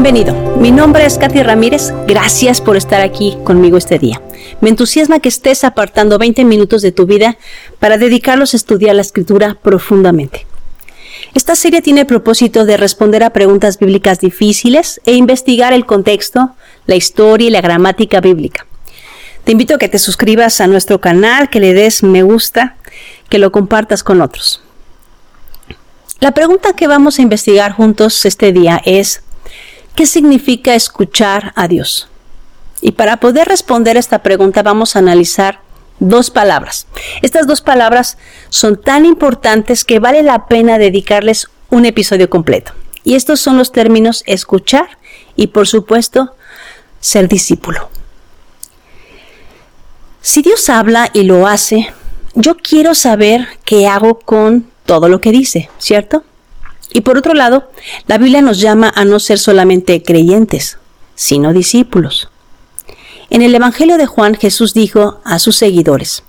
Bienvenido, mi nombre es Katy Ramírez, gracias por estar aquí conmigo este día. Me entusiasma que estés apartando 20 minutos de tu vida para dedicarlos a estudiar la escritura profundamente. Esta serie tiene el propósito de responder a preguntas bíblicas difíciles e investigar el contexto, la historia y la gramática bíblica. Te invito a que te suscribas a nuestro canal, que le des me gusta, que lo compartas con otros. La pregunta que vamos a investigar juntos este día es, ¿qué significa escuchar a Dios? Y para poder responder esta pregunta vamos a analizar dos palabras. Estas dos palabras son tan importantes que vale la pena dedicarles un episodio completo. Y estos son los términos escuchar y por supuesto ser discípulo. Si Dios habla y lo hace, yo quiero saber qué hago con todo lo que dice, ¿cierto? Y por otro lado, la Biblia nos llama a no ser solamente creyentes, sino discípulos. En el Evangelio de Juan Jesús dijo a sus seguidores,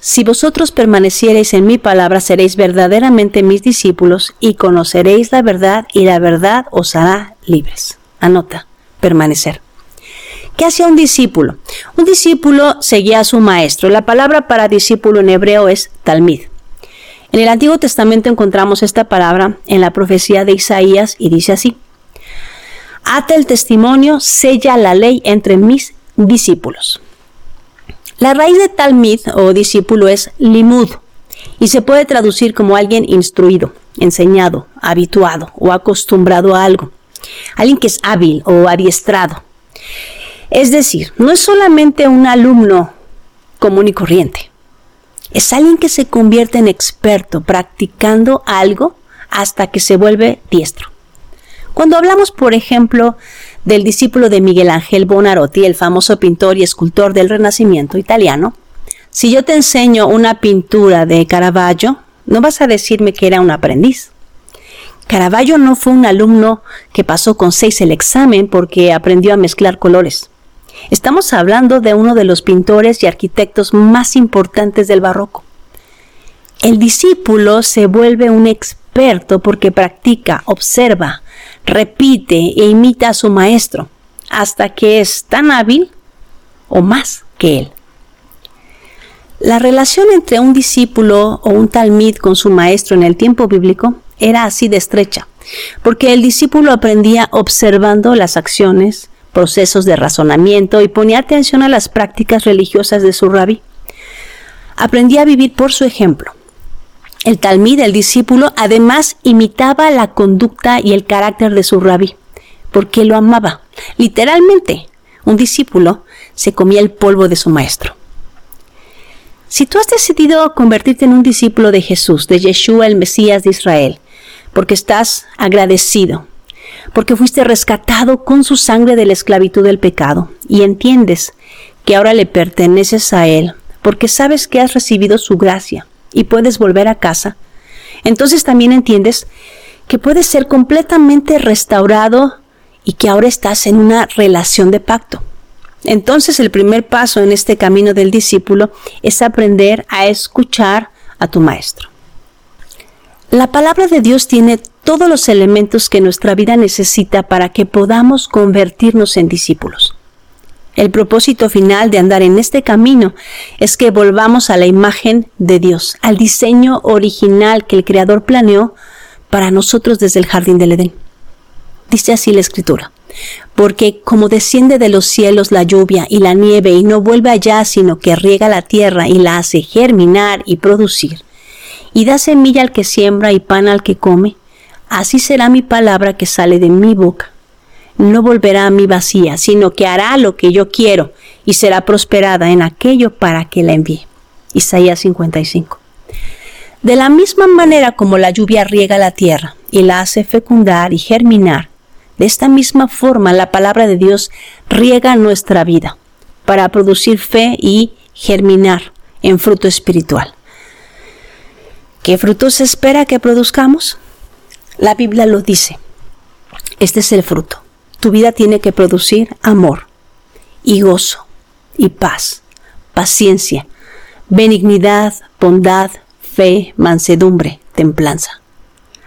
Si vosotros permaneciereis en mi palabra, seréis verdaderamente mis discípulos y conoceréis la verdad y la verdad os hará libres. Anota, permanecer. ¿Qué hacía un discípulo? Un discípulo seguía a su maestro. La palabra para discípulo en hebreo es talmid. En el Antiguo Testamento encontramos esta palabra en la profecía de Isaías y dice así, Ata el testimonio, sella la ley entre mis discípulos. La raíz de talmid o discípulo es limud y se puede traducir como alguien instruido, enseñado, habituado o acostumbrado a algo. Alguien que es hábil o adiestrado. Es decir, no es solamente un alumno común y corriente. Es alguien que se convierte en experto practicando algo hasta que se vuelve diestro. Cuando hablamos, por ejemplo, del discípulo de Miguel Ángel Bonarotti, el famoso pintor y escultor del Renacimiento italiano, si yo te enseño una pintura de Caravaggio, no vas a decirme que era un aprendiz. Caravaggio no fue un alumno que pasó con seis el examen porque aprendió a mezclar colores. Estamos hablando de uno de los pintores y arquitectos más importantes del barroco. El discípulo se vuelve un experto porque practica, observa, repite e imita a su maestro hasta que es tan hábil o más que él. La relación entre un discípulo o un talmid con su maestro en el tiempo bíblico era así de estrecha, porque el discípulo aprendía observando las acciones, procesos de razonamiento y ponía atención a las prácticas religiosas de su rabí. Aprendía a vivir por su ejemplo. El talmid, el discípulo, además imitaba la conducta y el carácter de su rabí, porque lo amaba. Literalmente, un discípulo se comía el polvo de su maestro. Si tú has decidido convertirte en un discípulo de Jesús, de Yeshua, el Mesías de Israel, porque estás agradecido, porque fuiste rescatado con su sangre de la esclavitud del pecado y entiendes que ahora le perteneces a Él, porque sabes que has recibido su gracia y puedes volver a casa, entonces también entiendes que puedes ser completamente restaurado y que ahora estás en una relación de pacto. Entonces el primer paso en este camino del discípulo es aprender a escuchar a tu maestro. La palabra de Dios tiene todos los elementos que nuestra vida necesita para que podamos convertirnos en discípulos. El propósito final de andar en este camino es que volvamos a la imagen de Dios, al diseño original que el Creador planeó para nosotros desde el jardín del Edén. Dice así la escritura, porque como desciende de los cielos la lluvia y la nieve y no vuelve allá, sino que riega la tierra y la hace germinar y producir, y da semilla al que siembra y pan al que come, Así será mi palabra que sale de mi boca. No volverá a mí vacía, sino que hará lo que yo quiero y será prosperada en aquello para que la envíe. Isaías 55. De la misma manera como la lluvia riega la tierra y la hace fecundar y germinar, de esta misma forma la palabra de Dios riega nuestra vida para producir fe y germinar en fruto espiritual. ¿Qué frutos se espera que produzcamos? La Biblia lo dice. Este es el fruto. Tu vida tiene que producir amor y gozo y paz, paciencia, benignidad, bondad, fe, mansedumbre, templanza.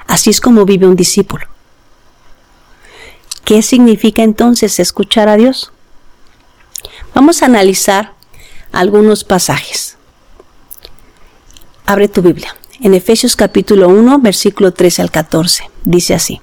Así es como vive un discípulo. ¿Qué significa entonces escuchar a Dios? Vamos a analizar algunos pasajes. Abre tu Biblia. En Efesios capítulo 1, versículo 13 al 14. Dice así.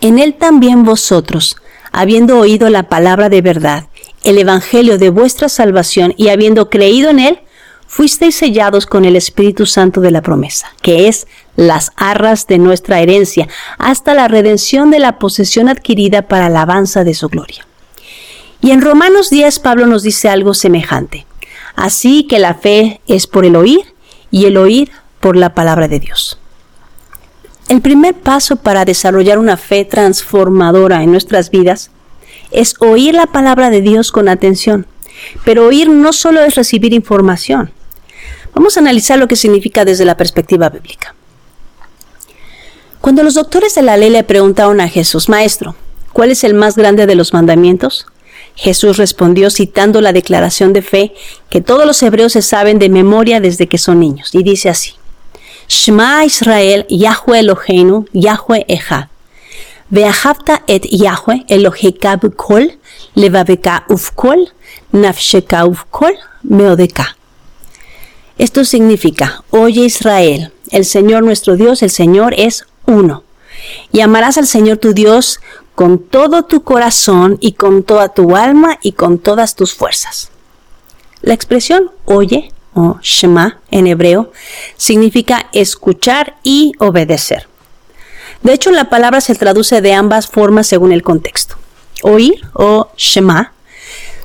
En él también vosotros, habiendo oído la palabra de verdad, el evangelio de vuestra salvación y habiendo creído en él, fuisteis sellados con el Espíritu Santo de la promesa, que es las arras de nuestra herencia, hasta la redención de la posesión adquirida para alabanza de su gloria. Y en Romanos 10 Pablo nos dice algo semejante. Así que la fe es por el oír y el oír por la palabra de Dios. El primer paso para desarrollar una fe transformadora en nuestras vidas es oír la palabra de Dios con atención. Pero oír no solo es recibir información. Vamos a analizar lo que significa desde la perspectiva bíblica. Cuando los doctores de la ley le preguntaron a Jesús, Maestro, ¿cuál es el más grande de los mandamientos? Jesús respondió citando la declaración de fe que todos los hebreos se saben de memoria desde que son niños, y dice así: Shema Israel, Yahweh Eloheinu, Yahweh Echad. Ve'ahavta et Yahweh Eloheka b'kol, levaveka ufkol, nafsheka ufkol, meodeka. Esto significa, oye Israel, el Señor nuestro Dios, el Señor es uno. Y amarás al Señor tu Dios con todo tu corazón y con toda tu alma y con todas tus fuerzas. La expresión oye o shema en hebreo significa escuchar y obedecer. De hecho, la palabra se traduce de ambas formas según el contexto. Oír o shema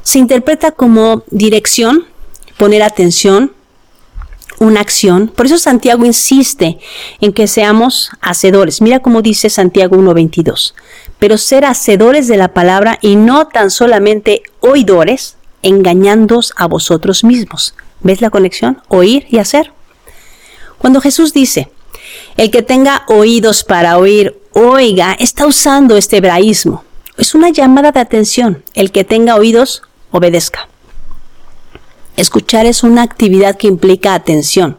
se interpreta como dirección, poner atención, una acción. Por eso Santiago insiste en que seamos hacedores. Mira cómo dice Santiago 1.22. Pero ser hacedores de la palabra y no tan solamente oidores, engañándoos a vosotros mismos. ¿Ves la conexión? Oír y hacer. Cuando Jesús dice, el que tenga oídos para oír, oiga, está usando este hebraísmo. Es una llamada de atención. El que tenga oídos, obedezca. Escuchar es una actividad que implica atención.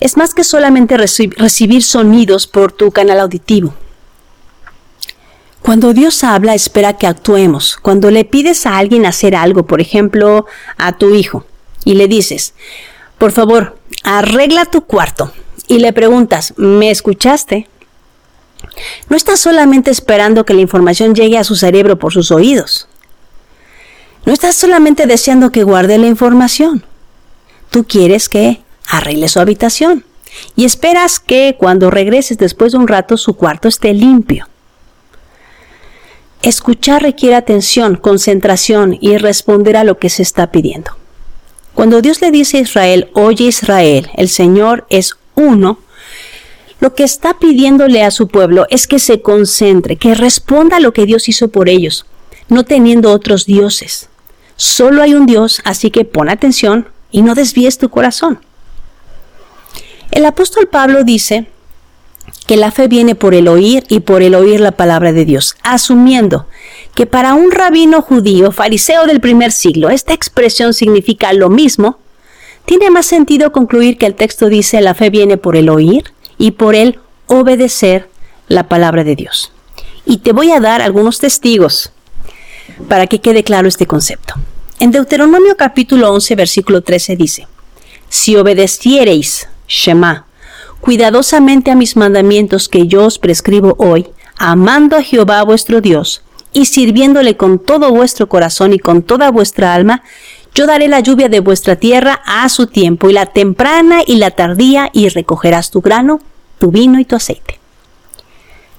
Es más que solamente recibir sonidos por tu canal auditivo. Cuando Dios habla, espera que actuemos. Cuando le pides a alguien hacer algo, por ejemplo, a tu hijo, y le dices, por favor, arregla tu cuarto, y le preguntas, ¿me escuchaste? No estás solamente esperando que la información llegue a su cerebro por sus oídos. No estás solamente deseando que guarde la información. Tú quieres que arregle su habitación y esperas que cuando regreses después de un rato su cuarto esté limpio. Escuchar requiere atención, concentración y responder a lo que se está pidiendo. Cuando Dios le dice a Israel, oye Israel, el Señor es uno, lo que está pidiéndole a su pueblo es que se concentre, que responda a lo que Dios hizo por ellos, no teniendo otros dioses. Solo hay un Dios, así que pon atención y no desvíes tu corazón. El apóstol Pablo dice que la fe viene por el oír y por el oír la palabra de Dios, asumiendo que para un rabino judío, fariseo del primer siglo, esta expresión significa lo mismo, tiene más sentido concluir que el texto dice la fe viene por el oír y por el obedecer la palabra de Dios. Y te voy a dar algunos testigos para que quede claro este concepto. En Deuteronomio capítulo 11, versículo 13 dice, Si obedeciereis, Shema, cuidadosamente a mis mandamientos que yo os prescribo hoy, amando a Jehová vuestro Dios, y sirviéndole con todo vuestro corazón y con toda vuestra alma, yo daré la lluvia de vuestra tierra a su tiempo, y la temprana y la tardía, y recogerás tu grano, tu vino y tu aceite.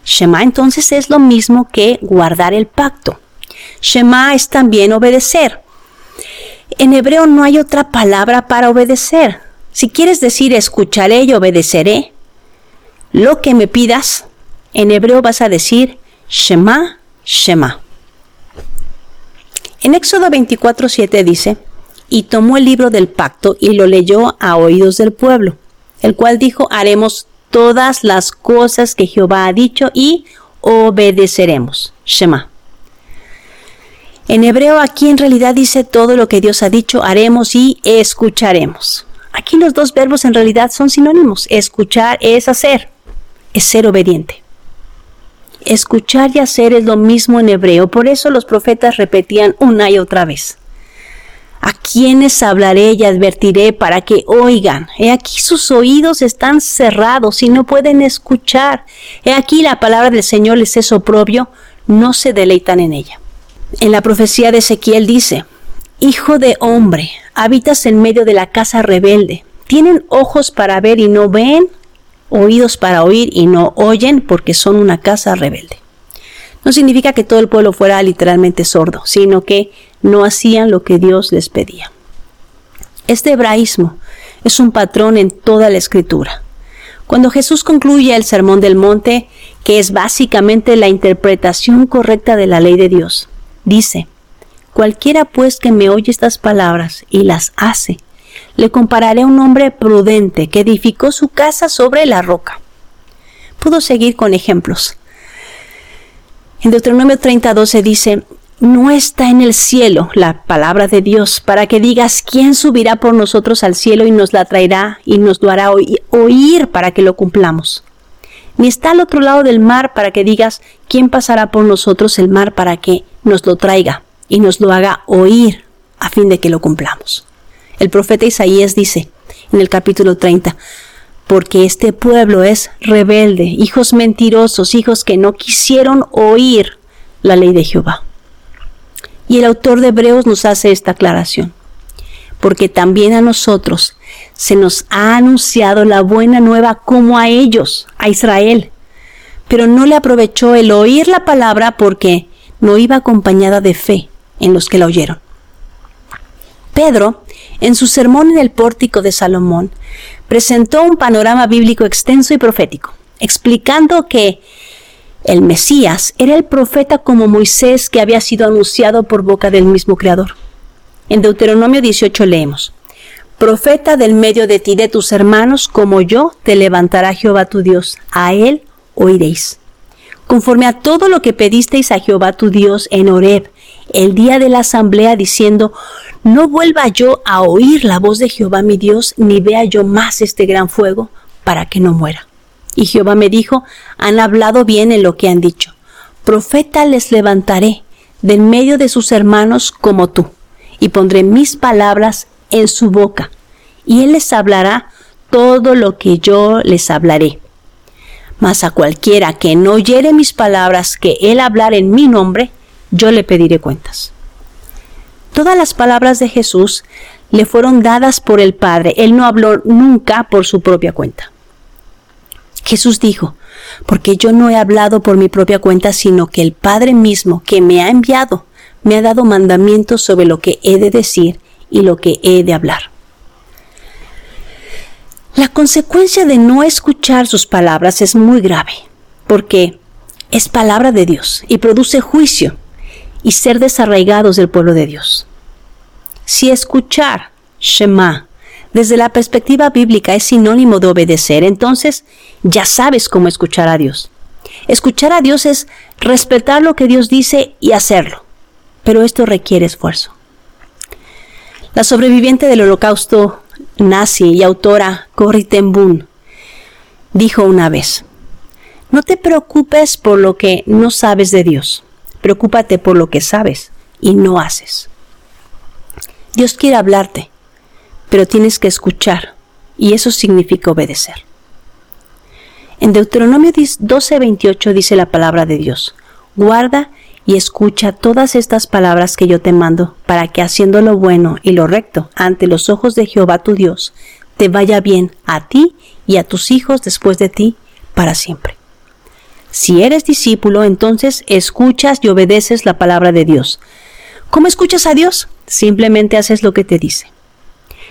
Shema entonces es lo mismo que guardar el pacto. Shema es también obedecer. En hebreo no hay otra palabra para obedecer. Si quieres decir escucharé y obedeceré, lo que me pidas, en hebreo vas a decir Shema, Shema. En Éxodo 24:7 dice, y tomó el libro del pacto y lo leyó a oídos del pueblo, el cual dijo, haremos todas las cosas que Jehová ha dicho y obedeceremos. Shema. En hebreo aquí en realidad dice todo lo que Dios ha dicho, haremos y escucharemos. Aquí los dos verbos en realidad son sinónimos. Escuchar es hacer, es ser obediente. Escuchar y hacer es lo mismo en hebreo, por eso los profetas repetían una y otra vez. A quienes hablaré y advertiré para que oigan. He aquí sus oídos están cerrados y no pueden escuchar. He aquí la palabra del Señor les es oprobio, no se deleitan en ella. En la profecía de Ezequiel dice, Hijo de hombre, habitas en medio de la casa rebelde. Tienen ojos para ver y no ven, oídos para oír y no oyen porque son una casa rebelde. No significa que todo el pueblo fuera literalmente sordo, sino que no hacían lo que Dios les pedía. Este hebraísmo es un patrón en toda la escritura. Cuando Jesús concluye el Sermón del Monte, que es básicamente la interpretación correcta de la ley de Dios, dice, Cualquiera pues que me oye estas palabras y las hace, le compararé a un hombre prudente que edificó su casa sobre la roca. Puedo seguir con ejemplos. En Deuteronomio 30, se dice, no está en el cielo la palabra de Dios para que digas quién subirá por nosotros al cielo y nos la traerá y nos lo hará oír para que lo cumplamos. Ni está al otro lado del mar para que digas quién pasará por nosotros el mar para que nos lo traiga y nos lo haga oír a fin de que lo cumplamos. El profeta Isaías dice en el capítulo 30, porque este pueblo es rebelde, hijos mentirosos, hijos que no quisieron oír la ley de Jehová. Y el autor de Hebreos nos hace esta aclaración, porque también a nosotros se nos ha anunciado la buena nueva como a ellos, a Israel, pero no le aprovechó el oír la palabra porque no iba acompañada de fe en los que la oyeron. Pedro, en su sermón en el pórtico de Salomón, presentó un panorama bíblico extenso y profético, explicando que el Mesías era el profeta como Moisés que había sido anunciado por boca del mismo Creador. En Deuteronomio 18 leemos, Profeta del medio de ti de tus hermanos como yo te levantará Jehová tu Dios, a él oiréis. Conforme a todo lo que pedisteis a Jehová tu Dios en Horeb, el día de la asamblea, diciendo, no vuelva yo a oír la voz de Jehová mi Dios, ni vea yo más este gran fuego, para que no muera. Y Jehová me dijo, han hablado bien en lo que han dicho. Profeta les levantaré de medio de sus hermanos como tú, y pondré mis palabras en su boca, y él les hablará todo lo que yo les hablaré. Mas a cualquiera que no oyere mis palabras que él hablar en mi nombre, yo le pediré cuentas. Todas las palabras de Jesús le fueron dadas por el Padre. Él no habló nunca por su propia cuenta. Jesús dijo, porque yo no he hablado por mi propia cuenta, sino que el Padre mismo que me ha enviado me ha dado mandamientos sobre lo que he de decir y lo que he de hablar. La consecuencia de no escuchar sus palabras es muy grave, porque es palabra de Dios y produce juicio y ser desarraigados del pueblo de Dios. Si escuchar Shema desde la perspectiva bíblica es sinónimo de obedecer, entonces ya sabes cómo escuchar a Dios. Escuchar a Dios es respetar lo que Dios dice y hacerlo, pero esto requiere esfuerzo. La sobreviviente del holocausto nazi y autora Corrie ten Boom dijo una vez, no te preocupes por lo que no sabes de Dios. Preocúpate por lo que sabes y no haces. Dios quiere hablarte, pero tienes que escuchar y eso significa obedecer. En Deuteronomio 12:28 dice la palabra de Dios, guarda y escucha todas estas palabras que yo te mando, para que haciendo lo bueno y lo recto ante los ojos de Jehová tu Dios, te vaya bien a ti y a tus hijos después de ti para siempre. Si eres discípulo, entonces escuchas y obedeces la palabra de Dios. ¿Cómo escuchas a Dios? Simplemente haces lo que te dice.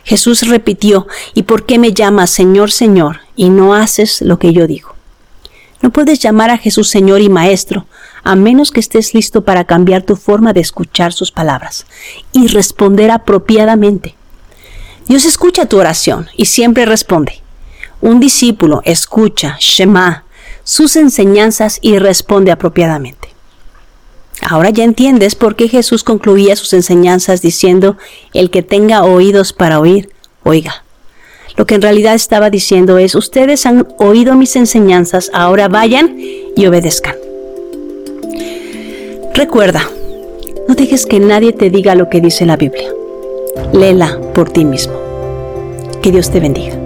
Jesús repitió, ¿y por qué me llamas Señor, Señor, y no haces lo que yo digo? No puedes llamar a Jesús Señor y Maestro, a menos que estés listo para cambiar tu forma de escuchar sus palabras y responder apropiadamente. Dios escucha tu oración y siempre responde. Un discípulo escucha, Shema, sus enseñanzas y responde apropiadamente. Ahora ya entiendes por qué Jesús concluía sus enseñanzas diciendo, el que tenga oídos para oír, oiga. Lo que en realidad estaba diciendo es, ustedes han oído mis enseñanzas, ahora vayan y obedezcan. Recuerda, no dejes que nadie te diga lo que dice la Biblia. Léela por ti mismo. Que Dios te bendiga.